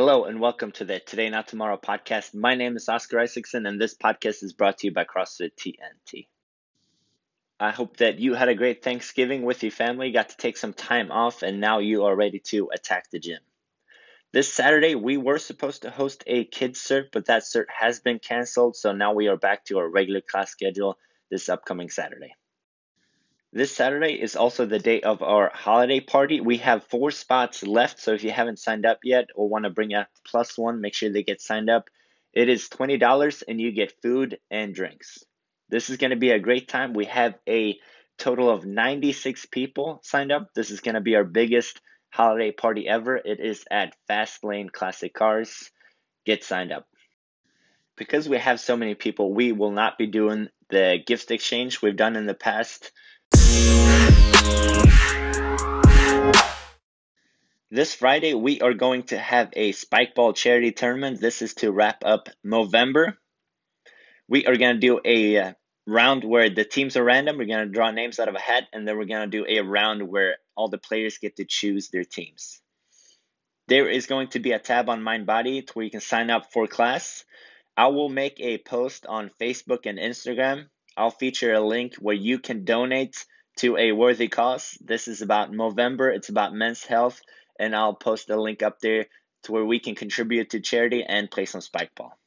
Hello and welcome to the Today Not Tomorrow podcast. My name is Oscar Isaacson, and this podcast is brought to you by CrossFit TNT. I hope that you had a great Thanksgiving with your family, got to take some time off, and now you are ready to attack the gym. This Saturday, we were supposed to host a kids cert, but that cert has been canceled, so now we are back to our regular class schedule this upcoming Saturday. This Saturday is also the day of our holiday party. We have four spots left, so if you haven't signed up yet or want to bring a plus one, make sure they get signed up. It is $20 and you get food and drinks. This is going to be a great time. We have a total of 96 people signed up. This is going to be our biggest holiday party ever. It is at Fast Lane Classic Cars. Get signed up. Because we have so many people, we will not be doing the gift exchange we've done in the past. This Friday, we are going to have a Spikeball charity tournament. This is to wrap up November. We are going to do a uh, round where the teams are random. We're going to draw names out of a hat, and then we're going to do a round where all the players get to choose their teams. There is going to be a tab on MindBody where you can sign up for class. I will make a post on Facebook and Instagram I'll feature a link where you can donate to a worthy cause. This is about November, it's about men's health, and I'll post a link up there to where we can contribute to charity and play some spike ball.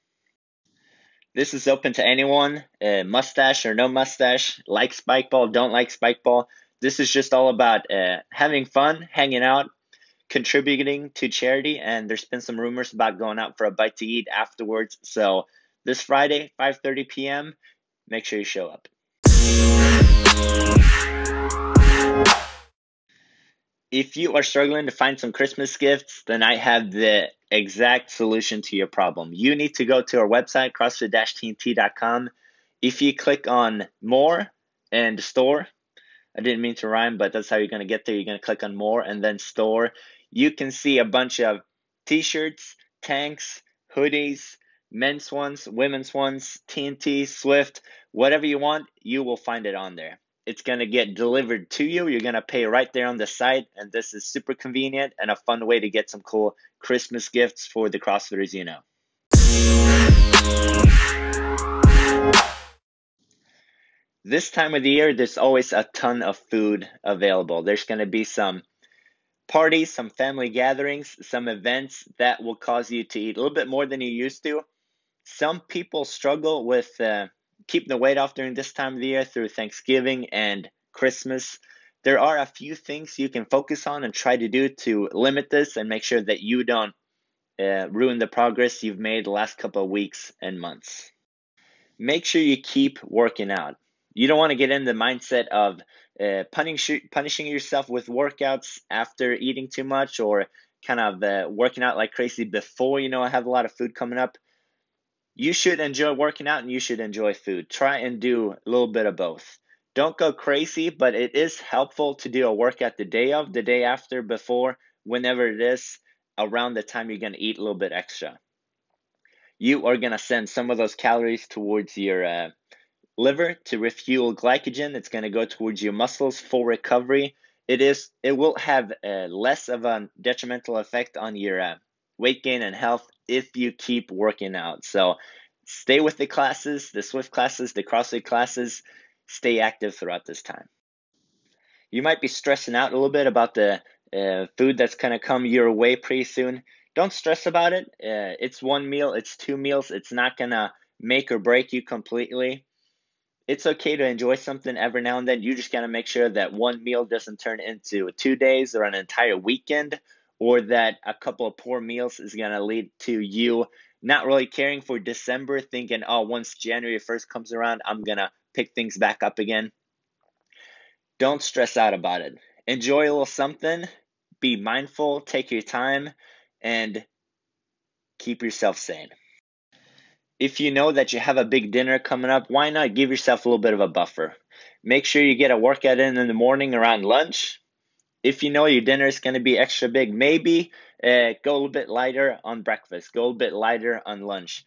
This is open to anyone, uh, mustache or no mustache, like spike ball, don't like spike ball. This is just all about uh, having fun, hanging out, contributing to charity, and there's been some rumors about going out for a bite to eat afterwards. So this Friday, 5:30 p.m make sure you show up. If you are struggling to find some Christmas gifts, then I have the exact solution to your problem. You need to go to our website, crossfit-tnt.com. If you click on more and store, I didn't mean to rhyme, but that's how you're going to get there. You're going to click on more and then store. You can see a bunch of t shirts, tanks, hoodies, men's ones, women's ones, TNT, Swift, whatever you want, you will find it on there. It's going to get delivered to you. You're going to pay right there on the site. And this is super convenient and a fun way to get some cool Christmas gifts for the CrossFitters you know. This time of the year, there's always a ton of food available. There's going to be some parties, some family gatherings, some events that will cause you to eat a little bit more than you used to. Some people struggle with uh, keeping the weight off during this time of the year through Thanksgiving and Christmas. There are a few things you can focus on and try to do to limit this and make sure that you don't uh, ruin the progress you've made the last couple of weeks and months. Make sure you keep working out. You don't want to get in the mindset of uh, punishing, punishing yourself with workouts after eating too much or kind of uh, working out like crazy before you know I have a lot of food coming up you should enjoy working out and you should enjoy food. Try and do a little bit of both. Don't go crazy, but it is helpful to do a workout the day of, the day after, before, whenever it is, around the time you're going to eat a little bit extra. You are going to send some of those calories towards your uh, liver to refuel glycogen. It's going to go towards your muscles for recovery. It is. It will have uh, less of a detrimental effect on your uh, weight gain and health if you keep working out. So stay with the classes, the Swift classes, the CrossFit classes, stay active throughout this time. You might be stressing out a little bit about the uh, food that's going to come your way pretty soon. Don't stress about it. Uh, it's one meal, it's two meals. It's not going to make or break you completely. It's okay to enjoy something every now and then. You just got to make sure that one meal doesn't turn into two days or an entire weekend or that a couple of poor meals is going to lead to you not really caring for December, thinking, oh, once January 1st comes around, I'm going to pick things back up again. Don't stress out about it. Enjoy a little something, be mindful, take your time, and keep yourself sane. If you know that you have a big dinner coming up, why not give yourself a little bit of a buffer? Make sure you get a workout in in the morning around lunch if you know your dinner is going to be extra big, maybe uh, go a little bit lighter on breakfast, go a little bit lighter on lunch.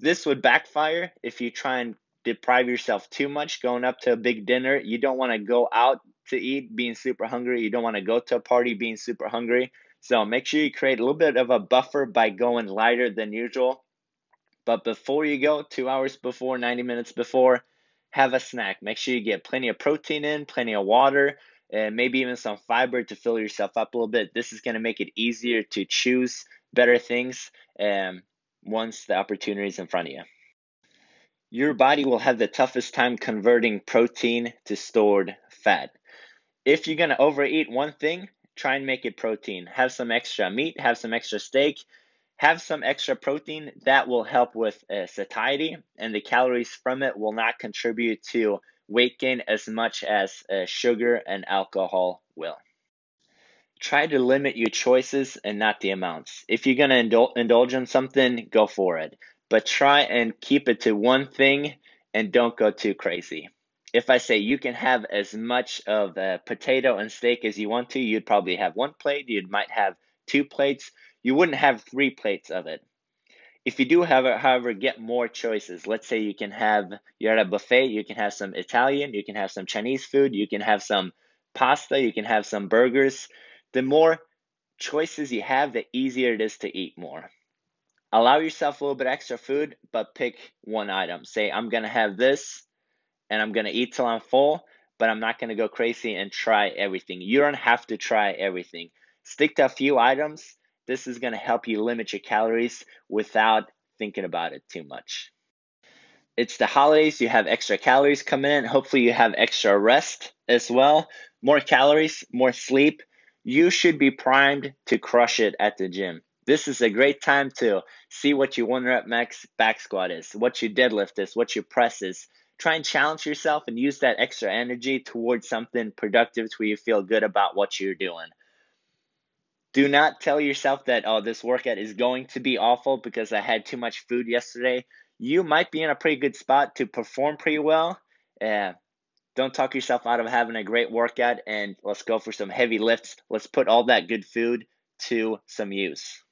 This would backfire if you try and deprive yourself too much going up to a big dinner. You don't want to go out to eat being super hungry. You don't want to go to a party being super hungry. So make sure you create a little bit of a buffer by going lighter than usual. But before you go, two hours before, 90 minutes before, have a snack. Make sure you get plenty of protein in, plenty of water, and maybe even some fiber to fill yourself up a little bit. This is going to make it easier to choose better things um, once the opportunity is in front of you. Your body will have the toughest time converting protein to stored fat. If you're going to overeat one thing, try and make it protein. Have some extra meat, have some extra steak, have some extra protein. That will help with uh, satiety, and the calories from it will not contribute to weight gain as much as uh, sugar and alcohol will. Try to limit your choices and not the amounts. If you're going to indul- indulge in something, go for it. But try and keep it to one thing and don't go too crazy. If I say you can have as much of a potato and steak as you want to, you'd probably have one plate. You might have two plates. You wouldn't have three plates of it. If you do have however, get more choices. Let's say you can have, you're at a buffet, you can have some Italian, you can have some Chinese food, you can have some pasta, you can have some burgers. The more choices you have, the easier it is to eat more. Allow yourself a little bit extra food, but pick one item. Say, I'm going to have this and I'm going to eat till I'm full, but I'm not going to go crazy and try everything. You don't have to try everything. Stick to a few items this is going to help you limit your calories without thinking about it too much. It's the holidays, you have extra calories coming in. Hopefully, you have extra rest as well. More calories, more sleep. You should be primed to crush it at the gym. This is a great time to see what your one rep max back squat is, what your deadlift is, what your press is. Try and challenge yourself and use that extra energy towards something productive to where you feel good about what you're doing. Do not tell yourself that, oh, this workout is going to be awful because I had too much food yesterday. You might be in a pretty good spot to perform pretty well. Uh, don't talk yourself out of having a great workout and let's go for some heavy lifts. Let's put all that good food to some use.